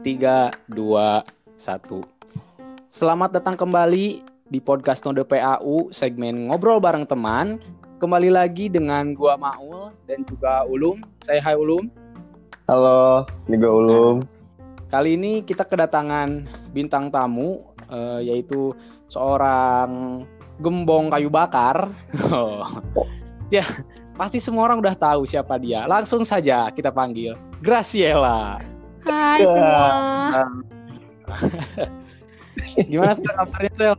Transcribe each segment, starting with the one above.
Tiga, dua, satu. Selamat datang kembali di podcast Node PAU segmen ngobrol bareng teman. Kembali lagi dengan gua Maul dan juga Ulum. Saya Hai Ulum. Halo, ini gue Ulum. Kali ini kita kedatangan bintang tamu eh, yaitu seorang gembong kayu bakar. Oh. ya, pasti semua orang udah tahu siapa dia. Langsung saja kita panggil Graciela. Hai Ya. semua. Gimana sih kabarnya, Sel?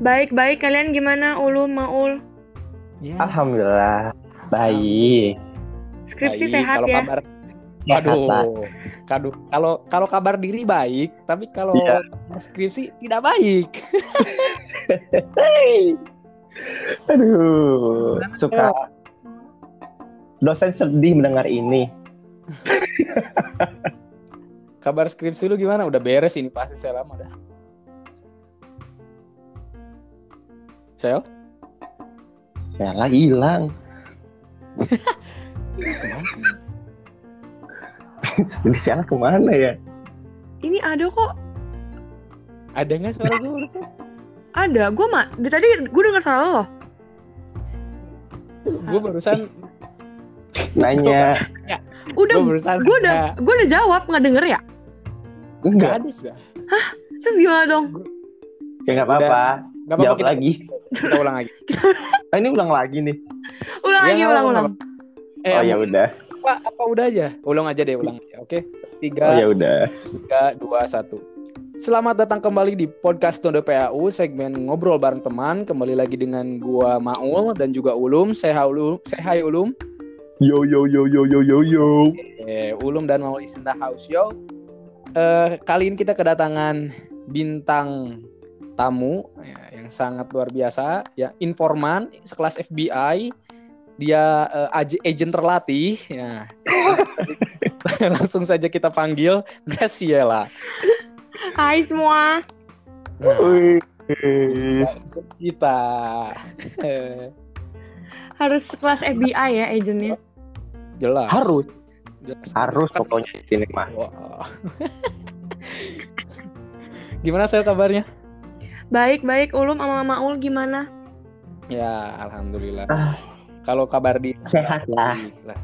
Baik-baik kalian gimana Ulu Maul? Ya, Alhamdulillah, baik. Skripsi baik. sehat kalau ya. Kabar. Waduh, kadu, kalau kalau kabar diri baik, tapi kalau Iya. skripsi tidak baik. Aduh, suka. Dosen sedih mendengar ini. Kabar skripsi lu gimana? Udah beres ini pasti saya lama dah. Sel? Salah hilang. Jadi salah ke mana ya? Ini ada kok. Ada nggak suara gue? Sel? Ada. Gue mah dari tadi gue denger salah loh. gue barusan, Nanya. Udah. gue udah gue udah jawab nggak denger ya. Nggak Enggak, ada sih. Terus gimana dong? ya nggak apa-apa. Nggak apa-apa Jawab kita, lagi. kita ulang lagi. Ah, ini ulang lagi nih. Ulang Ya, lagi, ulang, ulang. Eh, Oh ya udah. apa, apa udah aja? Ulang aja deh, ulang aja. Oke. Tiga, Oh ya udah. tiga, dua, satu. Selamat datang kembali di podcast Node PAU segmen ngobrol bareng teman. Kembali lagi dengan gua Maul dan juga Ulum. Saya Ulum. Saya hai Ulum. Yo yo yo yo yo yo yo. Eh, Ulum dan Maul is in the house yo. Eh, kali ini kita kedatangan bintang tamu ya, yang sangat luar biasa, ya informan sekelas FBI. Dia eh, aj- agent terlatih, ya. Langsung saja kita panggil Graciela. Hai semua. Nah, kita Harus kelas FBI ya agentnya. Jelas Harus, Jelas. harus pokoknya di sini mah. Wah. Gimana saya kabarnya? Baik-baik Ulum sama Maul gimana? Ya, alhamdulillah. Ah. Kalau kabar di Sehat lah. lah.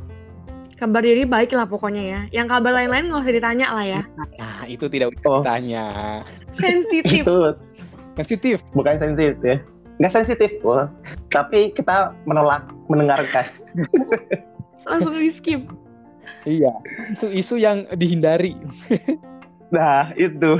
Kabar diri baik lah pokoknya ya. Yang kabar lain-lain nggak usah ditanya lah ya. Nah, itu tidak usah Oh. ditanya. Sensitif. Itu Sensitif. bukan sensitif ya. Nggak sensitif, tapi kita menolak mendengarkan. Langsung di skip. Iya. Isu-isu yang dihindari. Nah, itu.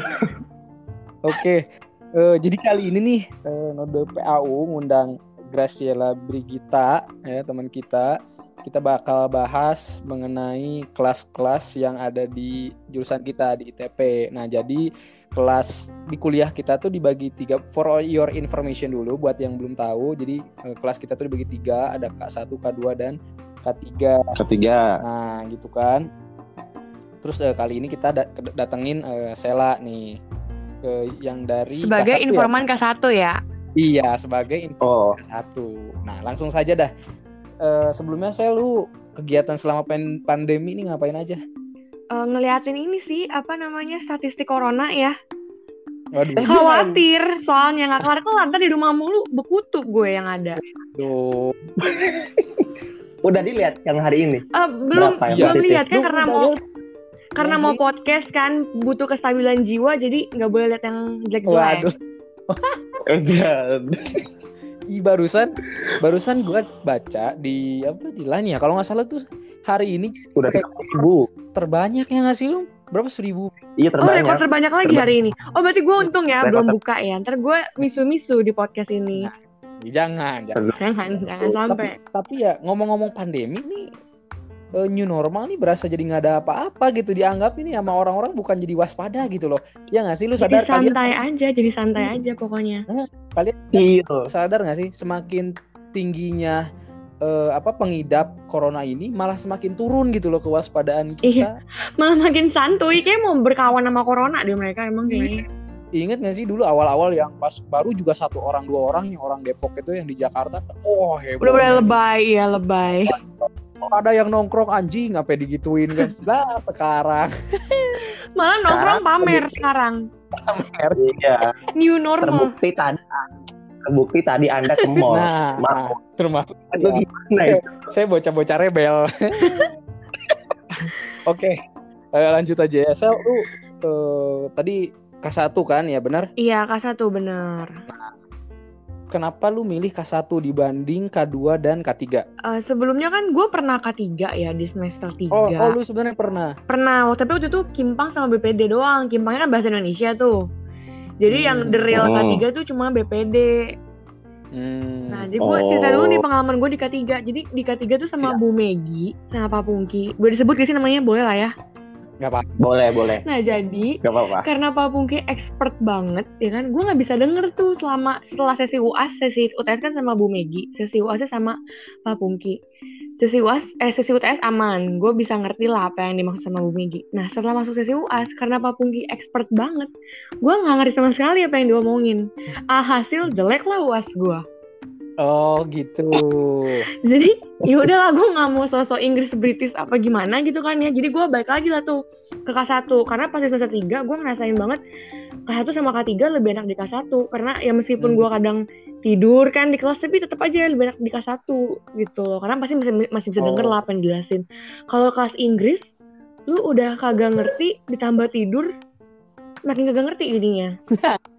Oke. Eh, jadi kali ini nih eh, Node PAU ngundang Graciela Brigita ya teman kita. Kita bakal bahas mengenai kelas-kelas yang ada di jurusan kita di ITP. Nah, jadi kelas di kuliah kita tuh dibagi tiga for your information dulu buat yang belum tahu. Jadi eh, kelas kita tuh dibagi tiga, ada K1, K2 dan K3. Ketiga. Nah, gitu kan. Terus eh, kali ini kita da- datengin eh, Sela nih eh, yang dari Sebagai K1 ya? informan K1 ya. Iya, sebagai informan Oh, satu. Nah, langsung saja dah. Eh, sebelumnya saya lu kegiatan selama pandemi ini ngapain aja? Eh, ngeliatin ini sih apa namanya statistik corona ya. Waduh, Khawatir soalnya nggak kelar-kelar ntar di rumah mulu bekutu gue yang ada. aduh. Udah dilihat yang hari ini. Eh, belum Berapa belum positif? lihat kan karena udah mau karena Iya mau podcast kan butuh kestabilan jiwa jadi nggak boleh lihat yang jelek-jelek. Waduh. Udah. Ih, barusan barusan gua baca di apa di line ya kalau nggak salah tuh hari ini Udah kayak ribu. terbanyak ya nggak sih lu? Berapa seribu? Iya Oh rekor terbanyak. terbanyak lagi Terbanyak. hari ini. Oh berarti gue untung ya Rekor belum buka ya. Ntar gue misu-misu di podcast ini. Jangan, jangan. Jangan jangan sampai. Tapi tapi ya ngomong-ngomong pandemi nih eh, new normal nih berasa jadi nggak ada apa-apa gitu dianggap ini sama orang-orang bukan jadi waspada gitu loh. Ya nggak sih lu Jadi sadar kalian santai aja, jadi santai aja pokoknya. Iya. sadar nggak sih semakin tingginya eh, apa pengidap corona ini malah semakin turun gitu loh kewaspadaan kita. Malah makin santuy, kayak mau berkawan sama corona deh mereka emang Iya. gimana? Ingat nggak sih dulu awal-awal yang pas baru juga satu orang dua orang yang orang Depok itu yang di Jakarta, oh heboh. Udah udah lebay ya lebay. ada yang nongkrong anjing apa digituin kan lah sekarang Malah nongkrong Sekarang pamer terbukti. sekarang. Iya, New normal. terbukti tadi terbukti tadi Anda ke mall. nah, Maaf. termasuk Itu ya. gimana saya, itu? saya bocah-bocah rebel oke eh, lanjut aja ya Sel lu eh, tadi K1 kan ya benar Iya, K1 bener. kenapa lu milih K1 dibanding K2 dan K3 Eh, sebelumnya kan gue pernah K3 ya di semester 3. oh, oh lu sebenarnya pernah Pernah, tapi waktu itu Kimpang sama BPD doang. Kimpangnya kan bahasa Indonesia tuh. Jadi Hmm. yang the real Oh. K3 tuh cuma BPD. hmm. Nah, jadi gue cerita dulu Oh. nih pengalaman gue di K3. Jadi di K3 tuh sama Siap. Bu Megi, sama Pak Pungki. Gue disebut gak sih namanya? Boleh lah ya. Nggak apa Boleh, boleh. Nah, jadi Gak apa-apa. karena Pak Pungki expert banget, ya kan? Gue nggak bisa denger tuh selama setelah sesi UAS, sesi UTS kan sama Bu Megi, sesi UAS sama Pak Pungki. Sesi UAS, eh sesi UTS aman, gue bisa ngerti lah apa yang dimaksud sama Bu Megi. Nah setelah masuk sesi UAS, karena Pak Pungki expert banget, gue nggak ngerti sama sekali apa yang diomongin. Alhasil jelek lah UAS gue. Oh gitu Jadi ya udahlah gue nggak mau sosok Inggris British apa gimana gitu kan ya. Jadi gue balik lagi lah tuh ke K1 karena pas di semester 3 gue ngerasain banget K1 sama K3 lebih enak di K1 karena ya meskipun Hmm. gue kadang tidur kan di kelas tapi tetap aja lebih enak di K1 gitu loh. Karena pasti masih masih bisa denger Oh. lah apa yang dijelasin. Kalau kelas Inggris lu udah kagak ngerti ditambah tidur makin kagak ngerti jadinya.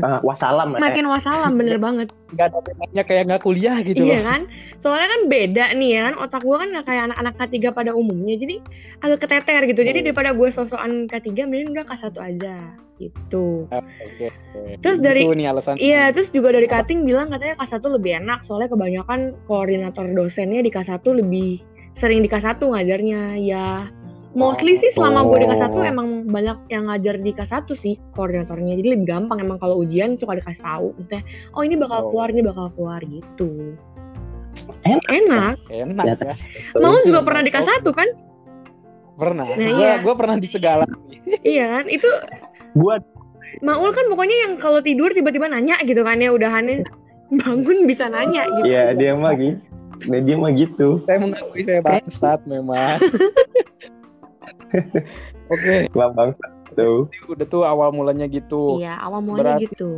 Ah, wassalam. eh. Makin wassalam bener banget. nggak ada bedanya kayak nggak kuliah gitu iya loh kan? Soalnya kan beda nih ya kan, otak gue kan gak kayak anak-anak K3 pada umumnya, jadi agak keteter gitu. Jadi Oh. daripada gue sosokan K3, mending udah K1 aja gitu. oke Terus dari- itu nih alasan Iya, terus juga dari cutting bilang katanya K1 lebih enak, soalnya kebanyakan koordinator dosennya di K1 lebih sering di K1 ngajarnya. Ya, mostly sih selama gue di K1 Oh. emang banyak yang ngajar di K1 sih koordinatornya. Jadi lebih gampang emang kalau ujian suka dikasih tahu. Maksudnya, oh ini bakal Oh. keluar, ini bakal keluar gitu. Enak. Enak. enak Ya, Mau juga pernah di K1 kan? pernah Nah, gua iya. gua pernah di segala Iya kan? Itu Gua Maul kan pokoknya yang kalau tidur tiba-tiba nanya gitu kan ya udahannya bangun bisa nanya gitu. Iya, dia mah gitu. Nah, dia mah gitu. saya mengakui saya bangsat memang oke Lah bangsa tuh. udah tuh awal mulanya gitu Iya, awal mulanya Berarti- gitu.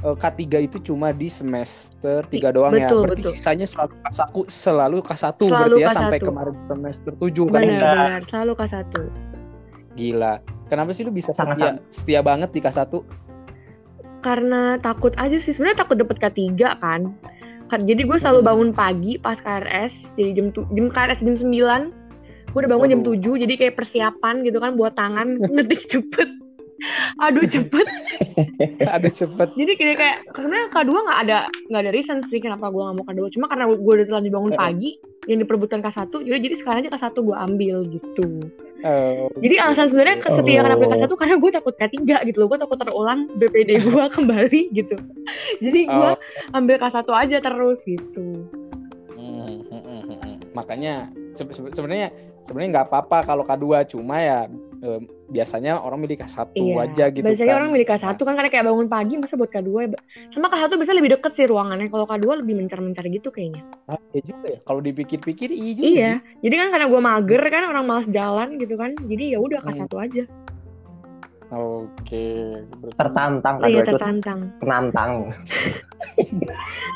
Eh, K3 itu cuma di semester 3 doang ya. betul, Berarti betul. sisanya selalu K1 selalu K1 Selalu berarti ya K1. sampai kemarin semester 7 kan. Benar, benar. Selalu K1. Gila. Kenapa sih lu bisa setia, Sangat-sangat. setia banget di K1? Karena takut aja sih. Sebenarnya takut dapet K3 kan. Kan- Jadi gue selalu Hmm. bangun pagi pas KRS. Jadi jam, jam KRS jam 9. Gue udah bangun jam Waduh. 7. Jadi kayak persiapan gitu kan buat tangan. Ngetik cepet. Aduh cepet. Aduh cepet. Jadi kayak kayak sebenarnya K2 nggak ada nggak ada reason sih kenapa gue nggak mau K2. Cuma karena gue udah terlanjur bangun pagi yang diperebutkan K1, jadi jadi sekarang aja K1 gue ambil gitu. Eh, Jadi alasan sebenarnya kesetia Oh. kenapa K1 karena gue takut K3 gitu loh. Gue takut terulang BPD gue kembali gitu. Jadi gue Oh. ambil K1 aja terus gitu. hmm, hmm, hmm, hmm, hmm. Makanya se- se- sebenarnya sebenarnya nggak apa-apa kalau K2 cuma ya eh, biasanya orang milih K1 aja gitu Biasanya kan. orang milih K1 kan karena kayak bangun pagi masa buat K2 ya. Sama K1 biasanya lebih deket sih ruangannya. Kalau K2 lebih mencar-mencar gitu kayaknya. Ah, iya juga ya. Kalau dipikir-pikir iya juga Iya. sih. Jadi kan karena gue mager kan orang malas jalan gitu kan. Jadi ya udah Hmm. K1 aja. Oke. Berarti- Tertantang kan Iya itu tertantang. penantang.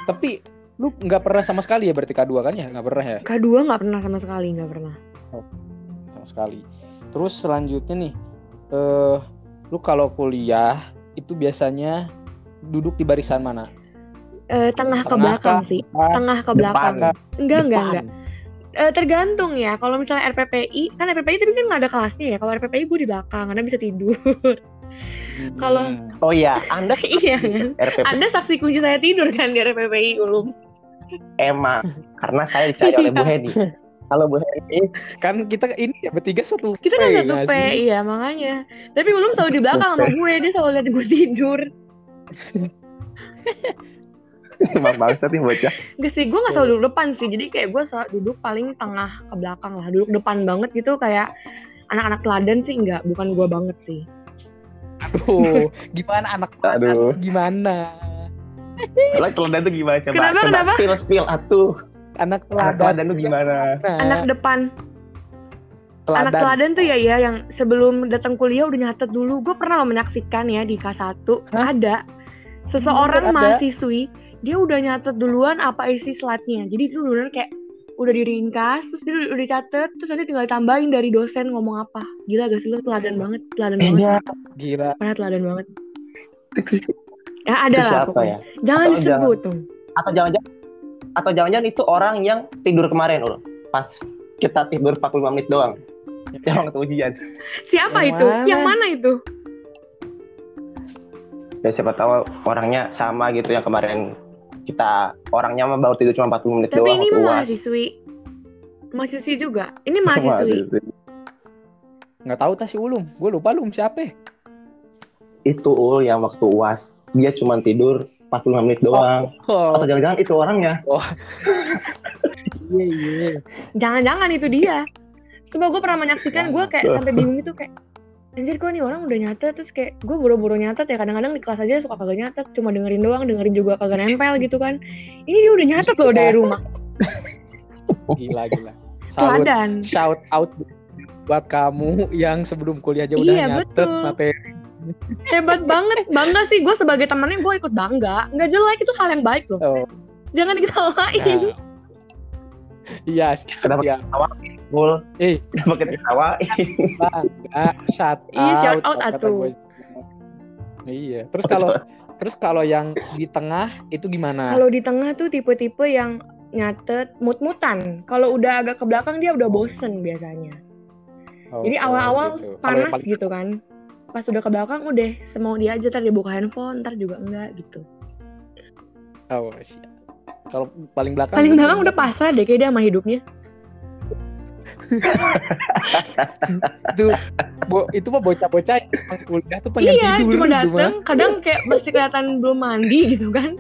Tapi lu nggak pernah sama sekali ya berarti K2 kan ya? Nggak pernah ya? K2 nggak pernah sama sekali, nggak pernah. Sama sekali. Terus selanjutnya nih, eh lu kalau kuliah itu biasanya duduk di barisan mana? Eh, tengah ke Tengah belakang kah? sih, Depan? tengah ke Depan. belakang. Enggak, enggak, Depan. enggak. Eh, tergantung ya. Kalau misalnya RPPI, kan RPPI tapi kan nggak ada kelasnya ya. Kalau RPPI gue di belakang, karena bisa tidur. Kalau- Hmm. Oh iya, Anda iya kan. Anda saksi kunci saya tidur kan di RPPI ulum. emang karena saya dicari oleh Bu Hedi. Halo Bu Hedi. kan kita ini ya bertiga satu Kita kan satu P, iya makanya. Tapi ulum selalu di belakang sama gue, dia selalu lihat gue tidur. Emang bangsa nih bocah. Gak sih, gue gak selalu duduk depan sih. Jadi kayak gue selalu duduk paling tengah ke belakang lah. Duduk depan banget gitu kayak anak-anak teladan sih enggak, bukan gue banget sih. Aduh, gimana anak Aduh. gimana? Kalau teladan tuh gimana coba? Kenapa, coba kenapa? spill spill atuh. Anak Anak teladan. teladan lu gimana? Anak depan, anak teladan tuh ya ya yang sebelum datang kuliah udah nyatet dulu. Gue pernah loh menyaksikan ya di K1 Hah? ada seseorang Bener ada? mahasiswi dia udah nyatet duluan apa isi slide-nya. Jadi itu duluan kayak udah diringkas terus dia udah, catet terus nanti tinggal tambahin dari dosen ngomong apa gila gak sih lu teladan banget teladan banget Iya. Gila. Parah teladan banget ya ada lah siapa pokoknya. ya? jangan Atau disebut dong Atau jangan-jangan atau jangan-jangan itu orang yang tidur kemarin, Ul. Pas kita tidur 45 menit doang. Yang waktu ujian. siapa Yang itu mana? yang mana itu Ya siapa tahu orangnya sama gitu yang kemarin kita orangnya mah baru tidur cuma 40 menit tapi doang ini UAS. mahasiswi mahasiswi juga ini mahasiswi. Nggak tahu tas si Ulum. Gue lupa Ulum siapa. ya? Itu Ul yang waktu UAS dia cuma tidur 45 menit doang. Oh, Atau jangan-jangan itu orangnya. iya iya. jangan-jangan itu dia coba gue pernah menyaksikan gue kayak sampai bingung itu kayak anjir kok nih orang udah nyatet terus kayak gue buru-buru nyatet ya kadang-kadang di kelas aja suka kagak nyatet cuma dengerin doang dengerin juga kagak nempel gitu kan ini dia udah nyatet loh dari rumah Gila gila. Salut. teladan Shout out buat kamu yang sebelum kuliah aja udah Iya, nyatet betul. materi. hebat banget bangga sih gue sebagai temennya gue ikut bangga nggak jelek itu hal yang baik loh Oh, jangan diketawain nah. Iya, Kenapa siap. ketawa? Ul, Eh, kenapa kita ketawain? bangga, shout out. Iya, shout out atuh. Iya. Terus kalau terus kalau yang di tengah itu gimana? kalau di tengah tuh tipe-tipe yang nyatet mut-mutan kalau udah agak ke belakang dia udah bosen biasanya Oh, Jadi oh, awal-awal gitu. Kalau yang panas paling- gitu kan. Pas udah ke belakang udah semau dia aja ntar dia buka handphone, ntar juga enggak gitu. Oh, siap. Kalau paling belakang Paling kan belakang udah pasrah deh kayak dia sama hidupnya. itu bo, itu mah bocah-bocah kuliah tuh pengen iya, tidur cuma gitu dateng, kadang kayak masih kelihatan belum mandi gitu kan.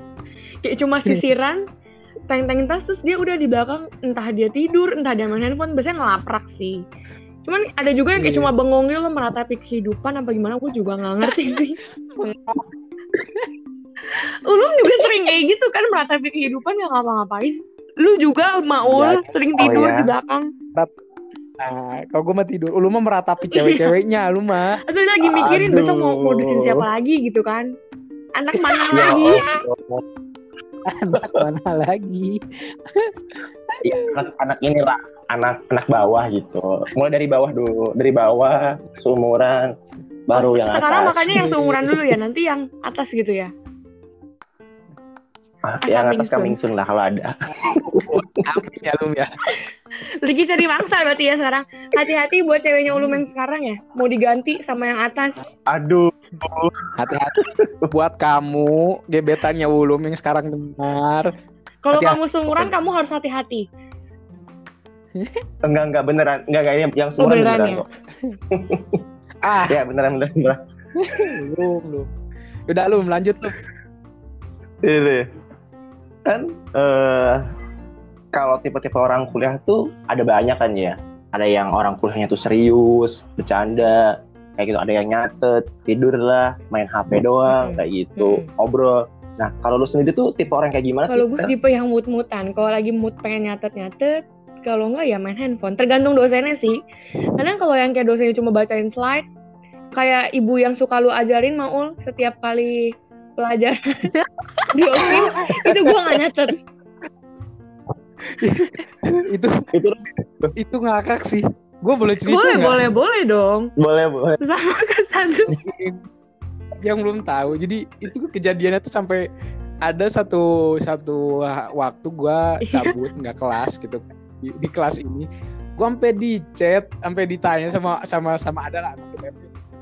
Kayak cuma sisiran, teng-teng tas terus dia udah di belakang entah dia tidur, entah dia main handphone, biasanya ngelaprak sih. Cuman ada juga yang kayak Iya. cuma bengong gitu loh meratapi kehidupan apa gimana aku juga nggak ngerti sih. Ulum juga sering kayak gitu kan meratapi kehidupan yang ngapa-ngapain. Lu juga Maul Ya, sering oh tidur ya. di belakang. Nah, kalau gue mah tidur, lu mah meratapi cewek-ceweknya, lu mah. Atau lagi mikirin Aduh. besok mau modusin siapa lagi gitu kan. Anak mana Ya lagi? Allah. Anak mana lagi? Iya, anak, anak inilah anak anak bawah gitu. Mulai dari bawah dulu, dari bawah seumuran baru yang Sekarang atas. makanya yang seumuran dulu ya, nanti yang atas gitu ya. Ah, yang coming atas coming soon lah kalau ada. Amin ya, lu ya. Lagi cari mangsa berarti ya sekarang. Hati-hati buat ceweknya Ulum yang sekarang ya. Mau diganti sama yang atas. Aduh, Hati-hati buat kamu, gebetannya Ulum yang sekarang dengar. Kalau kamu seumuran kamu harus hati-hati. Enggak enggak beneran, enggak enggak yang Oh, seumuran beneran beneran, ya? kok. Ah, Ya beneran beneran. beneran. Ulum, lu. Udah lu lanjut lu. Ini kan eh kalau tipe-tipe orang kuliah tuh ada banyak kan ya. Ada yang orang kuliahnya tuh serius, bercanda, kayak gitu. Ada yang nyatet, tidur lah, main HP doang, Hmm. kayak gitu, Hmm. ngobrol. Nah, kalau lu sendiri tuh tipe orang kayak gimana Kalau sih? gue tipe yang mut-mutan. Kalau lagi mood pengen nyatet-nyatet, kalau enggak ya main handphone. Tergantung dosennya sih. Kadang kalau yang kayak dosennya cuma bacain slide, kayak ibu yang suka lu ajarin Maul setiap kali pelajaran diokin, itu gue nggak nyatet. itu Itu itu ngakak sih. Gue boleh cerita Boleh, nggak? boleh, boleh dong. boleh boleh. Sama ke satu. yang belum tahu. Jadi itu kejadiannya tuh sampai ada satu satu waktu gua Iya. cabut nggak kelas gitu di, di kelas ini. Gua sampai di chat, sampai ditanya sama sama sama ada lah.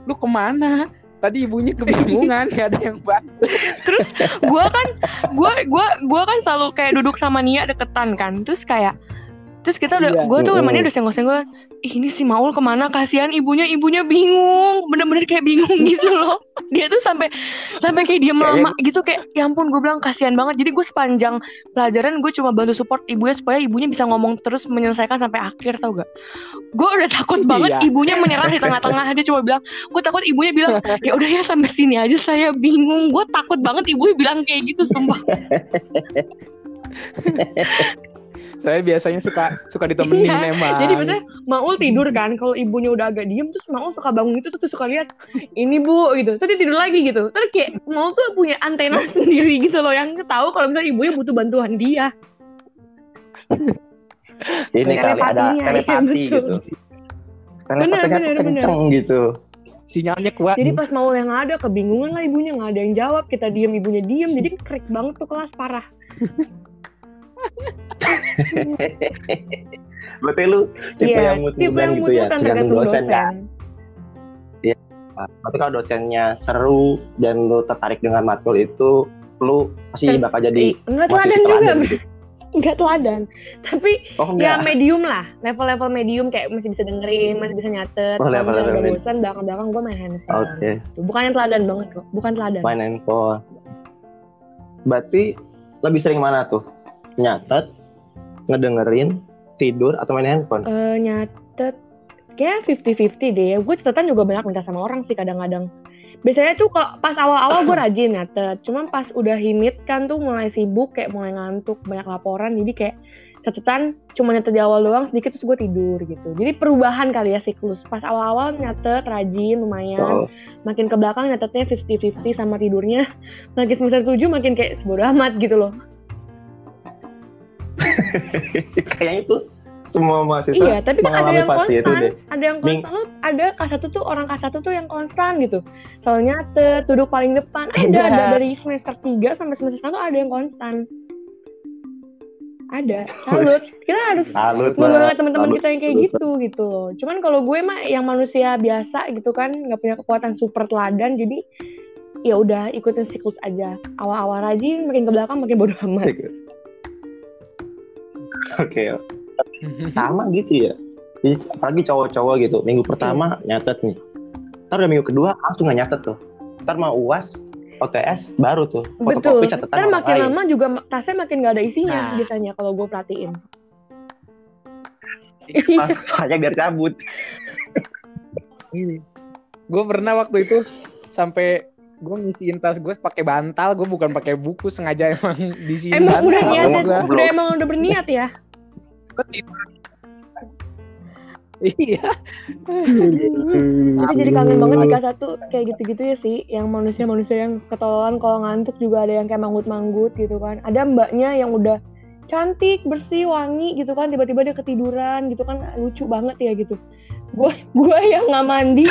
Lu ke mana? Tadi ibunya kebingungan, gak ada yang bantu. Terus gue kan, gue gua, gua kan selalu kayak duduk sama Nia deketan kan. Terus kayak, terus kita udah, Iya. gue tuh Mm-mm. udah senggol-senggol. Ih, ini si Maul ke mana? Kasihan ibunya, ibunya bingung, bener-bener kayak bingung gitu loh. Dia tuh sampai sampai kayak dia lama gitu kayak, ya ampun gue bilang kasihan banget. Jadi gue sepanjang pelajaran gue cuma bantu support ibunya supaya ibunya bisa ngomong terus menyelesaikan sampai akhir tau gak? Gue udah takut banget Iya. ibunya menyerah di tengah-tengah. Dia cuma bilang, gue takut ibunya bilang ya udah ya sampai sini aja saya bingung gue takut banget ibu bilang kayak gitu sumpah Saya biasanya suka suka ditemenin Iya, emang. Jadi bener Maul tidur kan, kalau ibunya udah agak diem terus Maul suka bangun itu tuh suka lihat ini bu gitu, terus dia tidur lagi gitu. Terus kayak Maul tuh punya antena sendiri gitu loh yang tahu kalau misalnya ibunya butuh bantuan dia. Ini kali ada Telepatinya, iya, telepati betul. gitu. Telepatinya tuh bener, bener. kenceng gitu. Sinyalnya kuat. Jadi pas Maul yang ada kebingungan lah ibunya nggak ada yang jawab, kita diem ibunya diem, jadi krik banget tuh kelas parah. Berarti lu tipe Iya, yang tipe mut-mutan yang gitu ya, tergantung dosen dosen. kan. Berarti kalau dosennya seru dan lu tertarik dengan matkul itu, lu pasti Terus, bakal jadi Ih, Nggak mahasiswa teladan juga, gitu. nggak teladan. Tapi Oh ya enggak. medium lah, level-level medium kayak masih bisa dengerin, masih bisa nyatet. Oh, udah medium. bosan, belakang-belakang gue main handphone. Oke, Bukan yang teladan banget kok, bukan teladan. main handphone. Berarti lebih sering mana tuh? Nyatet, ngedengerin, tidur atau main handphone? Eh, nyatet kayak 50-50 deh ya. Gue catatan juga banyak minta sama orang sih kadang-kadang. Biasanya tuh kalau pas awal-awal gue rajin nyatet. Cuman pas udah himit kan tuh mulai sibuk, kayak mulai ngantuk, banyak laporan. Jadi kayak catatan cuma nyatet di awal doang sedikit terus gue tidur gitu. Jadi perubahan kali ya siklus. Pas awal-awal nyatet rajin lumayan. Oh, Makin ke belakang nyatetnya 50-50 sama tidurnya. Makin semester 7 makin kayak sebodo amat gitu loh. Kayaknya itu semua mahasiswa Iya, tapi kan ada yang fase itu konstan. deh. Ada yang Ming- konstan. Lu ada K1 tuh orang K1 tuh yang konstan gitu. Selalu nyatet, duduk paling depan. Ada, Iya. ada dari semester 3 sampai semester 1 ada yang konstan. Ada. Salut. Kita harus Salut, mengenal teman-teman Salut. kita yang kayak gitu gitu loh. Cuman kalau gue mah yang manusia biasa gitu kan, nggak punya kekuatan super teladan, jadi ya udah ikutin siklus aja. Awal-awal rajin, makin ke belakang makin bodo amat. Oke, sama gitu ya. Jadi apalagi cowok-cowok gitu, minggu pertama nyatet nih. Ntar udah minggu kedua langsung nggak nyatet tuh. Ntar mau uas, OTS baru tuh. Betul. Fotokopi catatan Kan orang makin lain. lama juga tasnya makin gak ada isinya Nah. biasanya kalau gue perhatiin. Banyak biar cabut. gue pernah waktu itu sampai gue ngisiin tas gue pakai bantal gue bukan pakai buku sengaja emang diisiin Emang udah bantal niat, Emang gue goblok. udah emang udah berniat ya. iya Tapi jadi kangen banget di kelas satu kayak gitu-gitu ya sih, yang manusia-manusia yang ketololan kalau ngantuk juga ada yang kayak manggut-manggut gitu kan. Ada mbaknya yang udah cantik, bersih, wangi gitu kan, tiba-tiba dia ketiduran gitu kan, lucu banget ya gitu. Gue gue yang nggak mandi,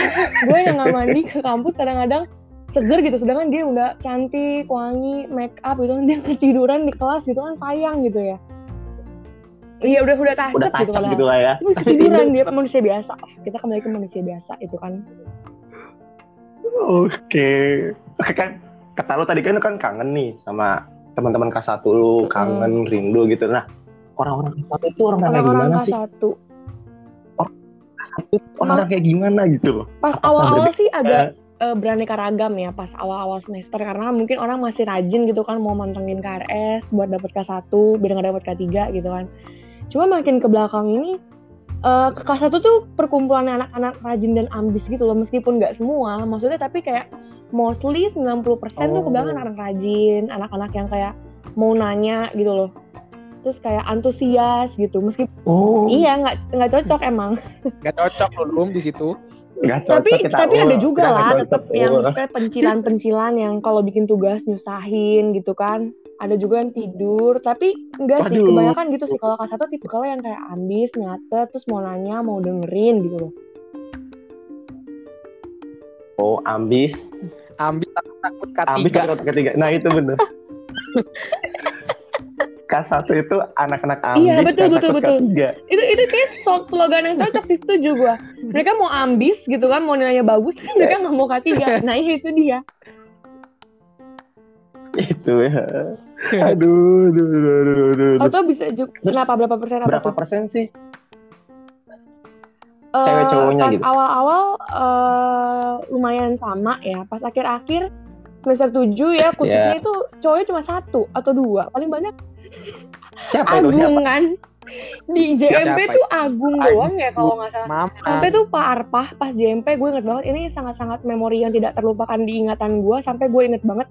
gue yang nggak mandi ke kampus kadang-kadang seger gitu, sedangkan dia udah cantik, wangi, make up gitu kan, dia ketiduran di kelas gitu kan sayang gitu ya. Iya udah udah Udah tacep gitu tacap kan. gitu lah ya. Tapi ketiduran dia manusia biasa. Kita kembali ke manusia biasa itu kan. Oke. Oke kan, kata lu tadi kan kan kangen nih sama teman-teman K1 lu, Mm-mm. kangen, rindu gitu. Nah, orang-orang K1 itu orang-orang kayak gimana kelas sih? satu. Orang-orang kayak gimana gitu loh. Pas awal-awal sih agak eh, beraneka ragam ya pas awal-awal semester karena mungkin orang masih rajin gitu kan mau mantengin KRS buat dapet K1 biar nggak dapet K3 gitu kan. Cuma makin ke belakang ini eh ke K1 tuh perkumpulan anak-anak rajin dan ambis gitu loh meskipun nggak semua maksudnya tapi kayak mostly 90% tuh Oh. kebanyakan anak rajin, anak-anak yang kayak mau nanya gitu loh. Terus kayak antusias gitu meskipun Oh, iya nggak nggak cocok emang Gak cocok loh Lum di situ. Cocok tapi kita. tapi ada juga kita lah tetap yang maksudnya pencilan-pencilan yang kalau bikin tugas nyusahin gitu kan ada juga yang tidur tapi enggak sih Waduh. kebanyakan gitu sih kalau K1 tipe kalau yang kayak ambis nyatet terus mau nanya mau dengerin gitu loh Oh, ambis. Ambis takut takut Ambis K3. takut ketiga. Nah, itu bener. K1 itu anak-anak ambis Iya, betul, betul, betul. K3. itu itu kayak slogan yang cocok sih setuju gue mereka mau ambis gitu kan mau nilainya bagus mereka nggak mau K3 nah iya itu dia Itu ya. Aduh, aduh, aduh, aduh, aduh. atau bisa juga Terus kenapa berapa persen apa Berapa tuh persen sih? Eh, Cewek cowoknya pas gitu? awal-awal eh, lumayan sama ya. Pas akhir-akhir semester 7 ya khususnya Ya. itu cowoknya cuma satu atau dua. Paling banyak Siapa itu? Agung Siapa? kan. Di JMP siapa tuh Agung doang ya kalau nggak salah. Mama. Sampai tuh Pak Arpah pas JMP gue inget banget. Ini sangat-sangat memori yang tidak terlupakan di ingatan gue. Sampai gue inget banget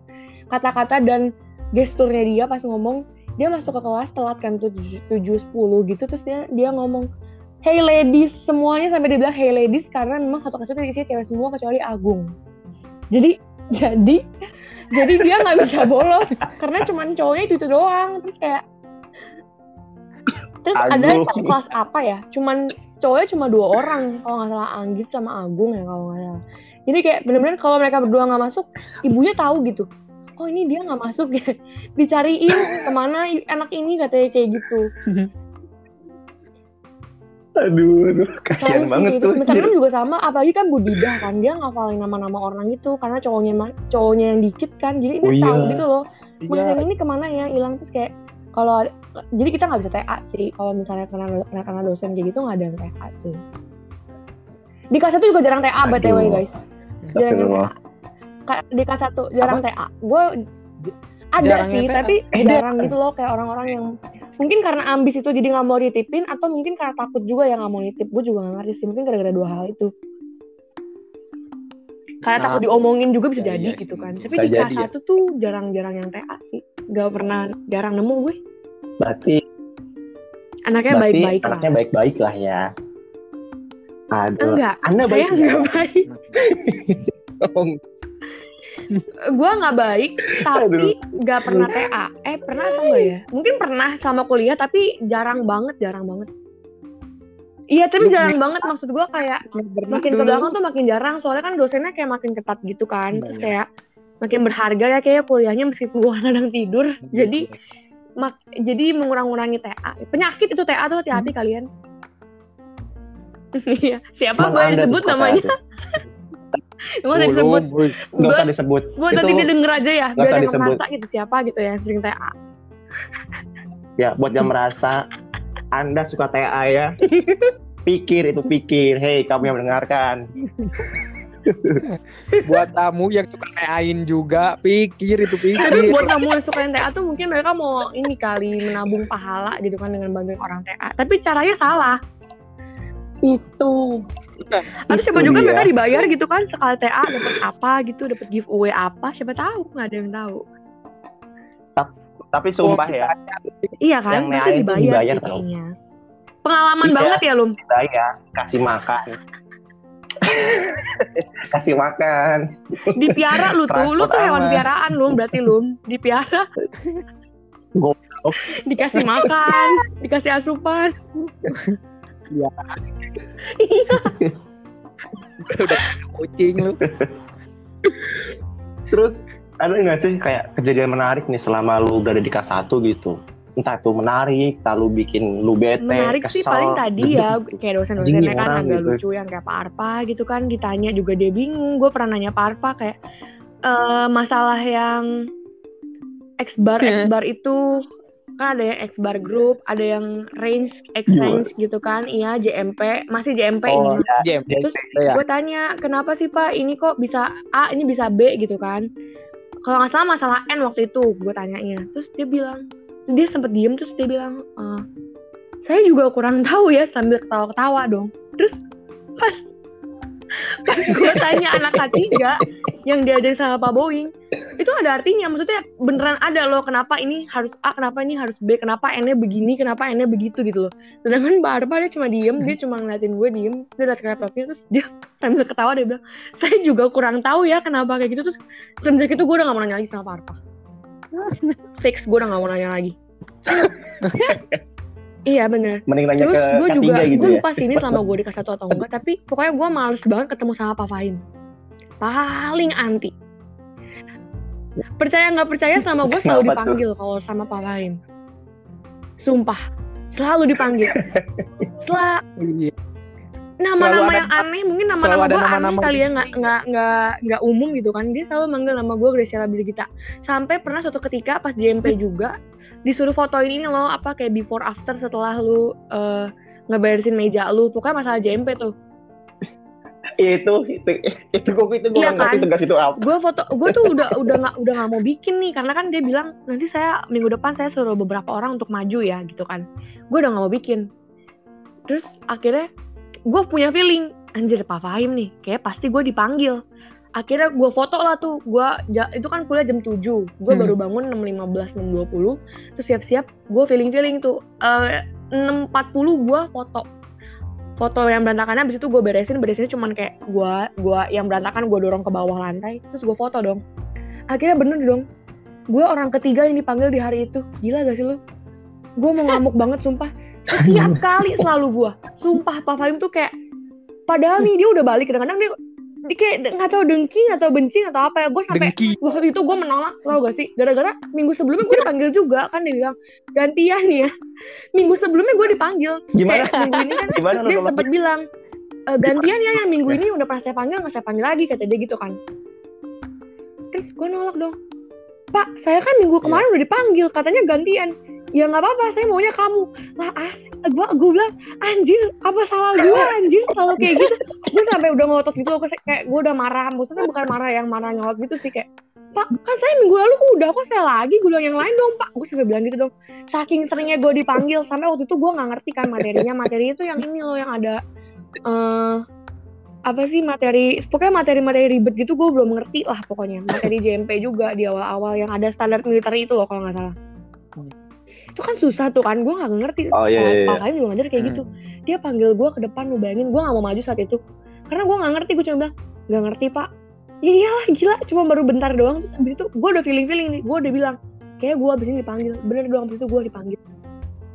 kata-kata dan gesturnya dia pas ngomong dia masuk ke kelas telat kan tujuh tujuh sepuluh gitu. Terus dia dia ngomong hey ladies. Semuanya sampai dia bilang hey ladies karena memang satu kelas itu isinya cewek semua kecuali Agung. Jadi jadi jadi dia nggak bisa bolos. Karena cuman cowoknya itu, itu doang. Terus kayak terus ada Agung. kelas apa ya cuman cowoknya cuma dua orang kalau nggak salah Anggit sama Agung ya kalau nggak salah jadi kayak bener-bener kalau mereka berdua nggak masuk ibunya tahu gitu oh ini dia nggak masuk ya dicariin ke mana anak ini katanya kayak gitu Aduh, aduh, kasihan banget sih, tuh. Sebenarnya juga sama, apalagi kan Budidah kan dia ngafalin nama-nama orang itu karena cowoknya cowoknya yang dikit kan, jadi Oh dia iya. tahu gitu loh. Mas Iya. yang ini ke mana ya hilang terus kayak kalau jadi kita nggak bisa TA sih kalau misalnya kena kena, dosen kayak gitu nggak ada yang TA sih. Di kelas satu juga jarang TA btw Aduh. guys. Jarang. TA. Di kelas satu jarang TA. Gue ada Jarang sih, TA. tapi Ada. jarang gitu loh kayak orang-orang yang mungkin karena ambis itu jadi nggak mau ditipin atau mungkin karena takut juga yang nggak mau nitip. Gue juga nggak ngerti sih. Mungkin gara-gara dua hal itu. Karena Nah, takut diomongin juga bisa iya, jadi iya gitu sih. kan. Tapi Bisa di kelas ya. satu tuh jarang-jarang yang TA sih. Gak pernah, jarang nemu gue. Berarti, Anaknya baik-baik lah. anaknya baik-baik lah ya. Aduh. Enggak, Anda saya baik nggak ya? baik. Gue nggak baik, tapi nggak pernah TA. Eh pernah atau enggak ya? Mungkin pernah sama kuliah, tapi jarang banget, jarang banget. Iya, tapi jarang banget. Maksud gue kayak makin ke belakang tuh makin jarang. Soalnya kan dosennya kayak makin ketat gitu kan. Terus Iya. kayak makin berharga ya kayak kuliahnya meskipun gue kadang tidur. Jadi mak jadi mengurang-ngurangi TA. Penyakit itu TA tuh hati-hati kalian. Iya, siapa boleh disebut namanya? Emang usah disebut. Nggak usah disebut. Gue nanti dia denger aja ya, biar usah yang disebut. merasa gitu siapa gitu ya sering TA. ya, buat yang merasa Anda suka TA ya, pikir itu pikir. Hei, kamu yang mendengarkan. Buat tamu yang suka neain juga, pikir itu Tapi pikir. buat kamu yang suka yang TA tuh mungkin mereka mau ini kali menabung pahala gitu kan dengan bantuin orang TA. Tapi caranya salah. Itu. Tapi siapa juga dia. mereka dibayar gitu kan sekali TA dapat apa gitu, dapat giveaway apa, siapa tahu nggak ada yang tahu. Tapi sumpah ya, Iya kan, Yang pasti NEA itu dibayar, dibayar sih tau. kayaknya. Pengalaman Iya. banget ya Lum. saya kasih makan. kasih makan. Dipiara lu tuh, lu tuh hewan piaraan Lum, berarti Lum. Dipiara. Goblok. Dikasih makan, dikasih asupan. Iya. Iya. Udah kucing lu. Terus ada nggak sih kayak kejadian menarik nih selama lu berada di kelas 1 gitu? Entah itu menarik, entah lu bikin lu bete, menarik sih kesel, paling tadi ya kayak dosen-dosennya kan agak gitu. lucu yang kayak Pak Arpa gitu kan ditanya juga dia bingung gue pernah nanya Pak Arpa kayak eh masalah yang X bar X bar itu kan ada yang X bar group ada yang range X Iya. range gitu kan iya JMP masih JMP Oh, ini jam. terus ya. gue tanya kenapa sih Pak ini kok bisa A ini bisa B gitu kan kalau nggak salah masalah N waktu itu gue tanyanya. Terus dia bilang dia sempet diem terus dia bilang "Eh, saya juga kurang tahu ya sambil ketawa-ketawa dong. Terus pas pas gue tanya anak ketiga yang diadain sama Pak Boeing itu ada artinya maksudnya beneran ada loh kenapa ini harus A kenapa ini harus B kenapa N-nya begini kenapa N-nya begitu gitu loh. Sedangkan Mbak Arpa dia cuma diem dia cuma ngeliatin gue diem dia liat ke laptopnya terus dia sambil ketawa dia bilang saya juga kurang tahu ya kenapa kayak gitu. Terus semenjak itu gue udah gak mau nanya lagi sama Pak Arpa fix gue udah gak mau nanya lagi iya bener Mending nanya Terus ke gue K3 juga, gitu gue ya. lupa sih ini selama gue di kelas 1 atau enggak, tapi pokoknya gue males banget ketemu sama Pak Fahim. Paling anti. Percaya nggak percaya sama gue selalu dipanggil kalau sama Pak Fahim. Sumpah, selalu dipanggil. Iya. nama-nama Selalu ada- yang aneh, mungkin nama-nama gue aneh nama-nama kali ya nggak nggak nggak nggak umum gitu kan. Dia selalu manggil nama gue Graciela Brigita. Sampai pernah suatu ketika pas JMP juga disuruh fotoin ini loh apa kayak before after setelah lu eh, ngeberesin meja lu. Pokoknya masalah JMP tuh. itu itu itu gue itu gue Iya ngerti kan? tugas itu apa. gue foto gue tuh udah udah nggak udah nggak mau bikin nih karena kan dia bilang nanti saya minggu depan saya suruh beberapa orang untuk maju ya gitu kan gue udah nggak mau bikin terus akhirnya gue punya feeling anjir Pak Fahim nih kayak pasti gue dipanggil akhirnya gue foto lah tuh. Gue itu kan kuliah jam 7 gue Hmm. baru bangun 6.15 6.20 terus siap-siap gue feeling-feeling tuh Eh, 6.40 gue foto. Foto yang berantakan habis itu gue beresin. Beresinnya cuman kayak gue gua yang berantakan gue dorong ke bawah lantai. Terus gue foto dong. Akhirnya bener dong. Gue orang ketiga yang dipanggil di hari itu. Gila gak sih lu? Gue mau ngamuk banget sumpah. Setiap kali selalu gue sumpah Pak Fahim tuh kayak padahal nih dia udah balik. Kadang-kadang dia, dia kayak nggak tahu dengki atau benci atau apa ya. Gue sampai waktu itu gue menolak tau gak sih? Gara-gara minggu sebelumnya gue dipanggil juga kan dia bilang. Gantian ya. Minggu sebelumnya gue dipanggil. Gimana? kayak minggu ini kan Gimana dia sempat bilang "E, gantian ya yang minggu ini udah pernah saya panggil nggak saya panggil lagi kata dia gitu kan. Terus gue nolak dong. Pak saya kan minggu kemarin udah dipanggil katanya gantian. Ya nggak apa-apa saya maunya kamu. Lah as gue gue bilang anjir apa salah gue anjir kalau kayak gitu. Gue sampai udah ngotot gitu aku kayak gue udah marah. Maksudnya bukan marah yang marah nyolot gitu sih kayak pak kan saya minggu lalu udah kok saya lagi gue bilang yang lain dong pak. Gue sampai bilang gitu dong. Saking seringnya gue dipanggil sampai waktu itu gue nggak ngerti kan materinya. Materinya itu yang ini loh yang ada eh apa sih materi pokoknya materi-materi ribet gitu gue belum ngerti lah pokoknya. Materi JMP juga di awal-awal yang ada standar militer itu loh kalau nggak salah. Itu kan susah tuh kan gue nggak ngerti Oh, iya, iya, iya. Pak Kaim juga ngajar kayak Hmm. gitu dia panggil gue ke depan lu bayangin gue nggak mau maju saat itu. Karena gue nggak ngerti gue cuma bilang nggak ngerti pak. Ya iyalah gila cuma baru bentar doang. Terus abis itu gue udah feeling feeling nih gue udah bilang kayak gue abis ini dipanggil. Bener doang abis itu gue dipanggil.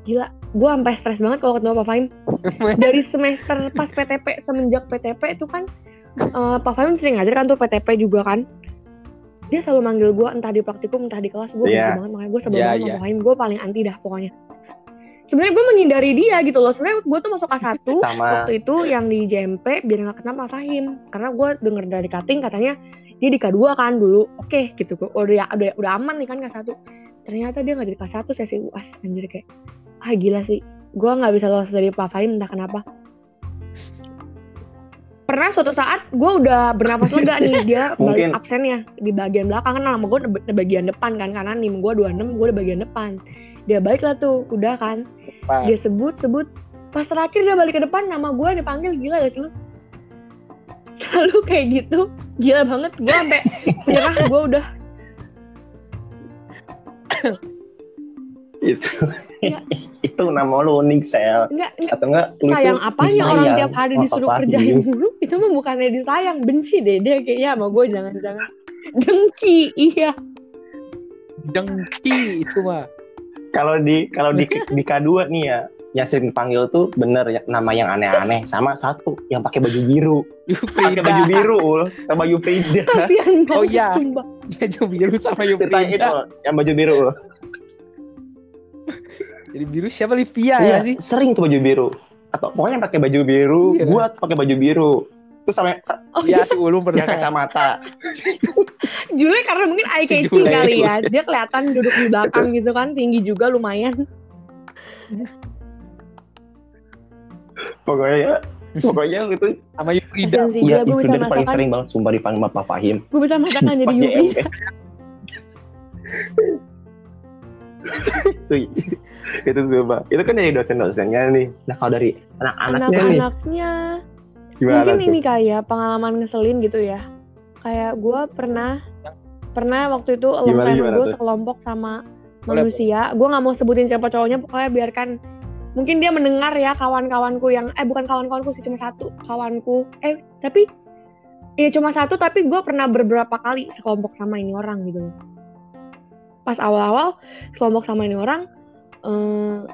Gila gue sampai stres banget kalau ketemu Pak Fahim dari semester pas PTP semenjak PTP itu kan eh, Pak Fahim sering ngajar kan tuh PTP juga kan dia selalu manggil gue entah di praktikum entah di kelas gue benci Iya. banget makanya gue sebel Iya, banget sama gue paling anti dah pokoknya. Sebenarnya gue menghindari dia gitu loh sebenarnya gue tuh masuk A1 Sama. waktu itu yang di JMP biar nggak kena Pak Fahim karena gue denger dari cutting katanya dia di K2 kan dulu. Oke gitu. Gue udah udah udah aman nih kan K1 ternyata dia nggak di K1 sesi UAS anjir kayak ah gila sih. Gue nggak bisa lolos dari Pak Fahim entah kenapa pernah suatu saat gue udah bernapas lega nih dia balik absennya di bagian belakang. Kan nama gue di bagian depan kan karena nim gue 26 gue di bagian depan. Dia balik lah tuh udah kan. Pak. dia sebut sebut. Pas terakhir dia balik ke depan nama gue dipanggil gila gak sih lu? Selalu kayak gitu gila banget. Gue sampai nyerah gue udah. Itu. Iya. Itu nama lu unik sel. Enggak enggak atau enggak lu sayang apanya orang disayang tiap hari sama disuruh kerjain. dulu itu mah bukannya disayang benci deh dia kayaknya sama gue jangan-jangan. Dengki iya. Dengki itu mah. kalau di kalau di di K2 nih ya yang sering dipanggil tuh bener ya, nama yang aneh-aneh sama satu yang pakai baju biru. Pakai baju biru ul sama baju Frida. Oh, iya. Baju biru sama itu. Ul, yang baju biru ul. Jadi biru siapa Livia Iya, ya sih? sering tuh baju biru. Atau pokoknya yang pakai baju biru Iya. buat pakai baju biru. Terus sama oh Ya si Ulum yang pernah. kacamata. Jule karena mungkin eye Si catching Jule. kali ya. Dia kelihatan duduk di belakang gitu kan tinggi juga lumayan. Pokoknya ya pokoknya itu Sama ya gila gue itu bisa dia paling sering banget sumpah dipanggil Pak Fahim. Gue bisa masakan jadi JMP. itu itu coba. Itu kan dari dosen-dosennya nih. Nah kalau dari anak-anaknya nih. Anak-anaknya. Gimana mungkin tuh? ini kayak pengalaman ngeselin gitu ya. Kayak gue pernah pernah waktu itu gimana gue sekelompok sama Boleh, manusia. Gue nggak mau sebutin siapa cowoknya pokoknya biarkan. Mungkin dia mendengar ya kawan-kawanku yang eh bukan kawan-kawanku sih cuma satu kawanku. Eh tapi ya cuma satu tapi gue pernah beberapa kali sekelompok sama ini orang gitu pas awal-awal kelompok sama ini orang uh,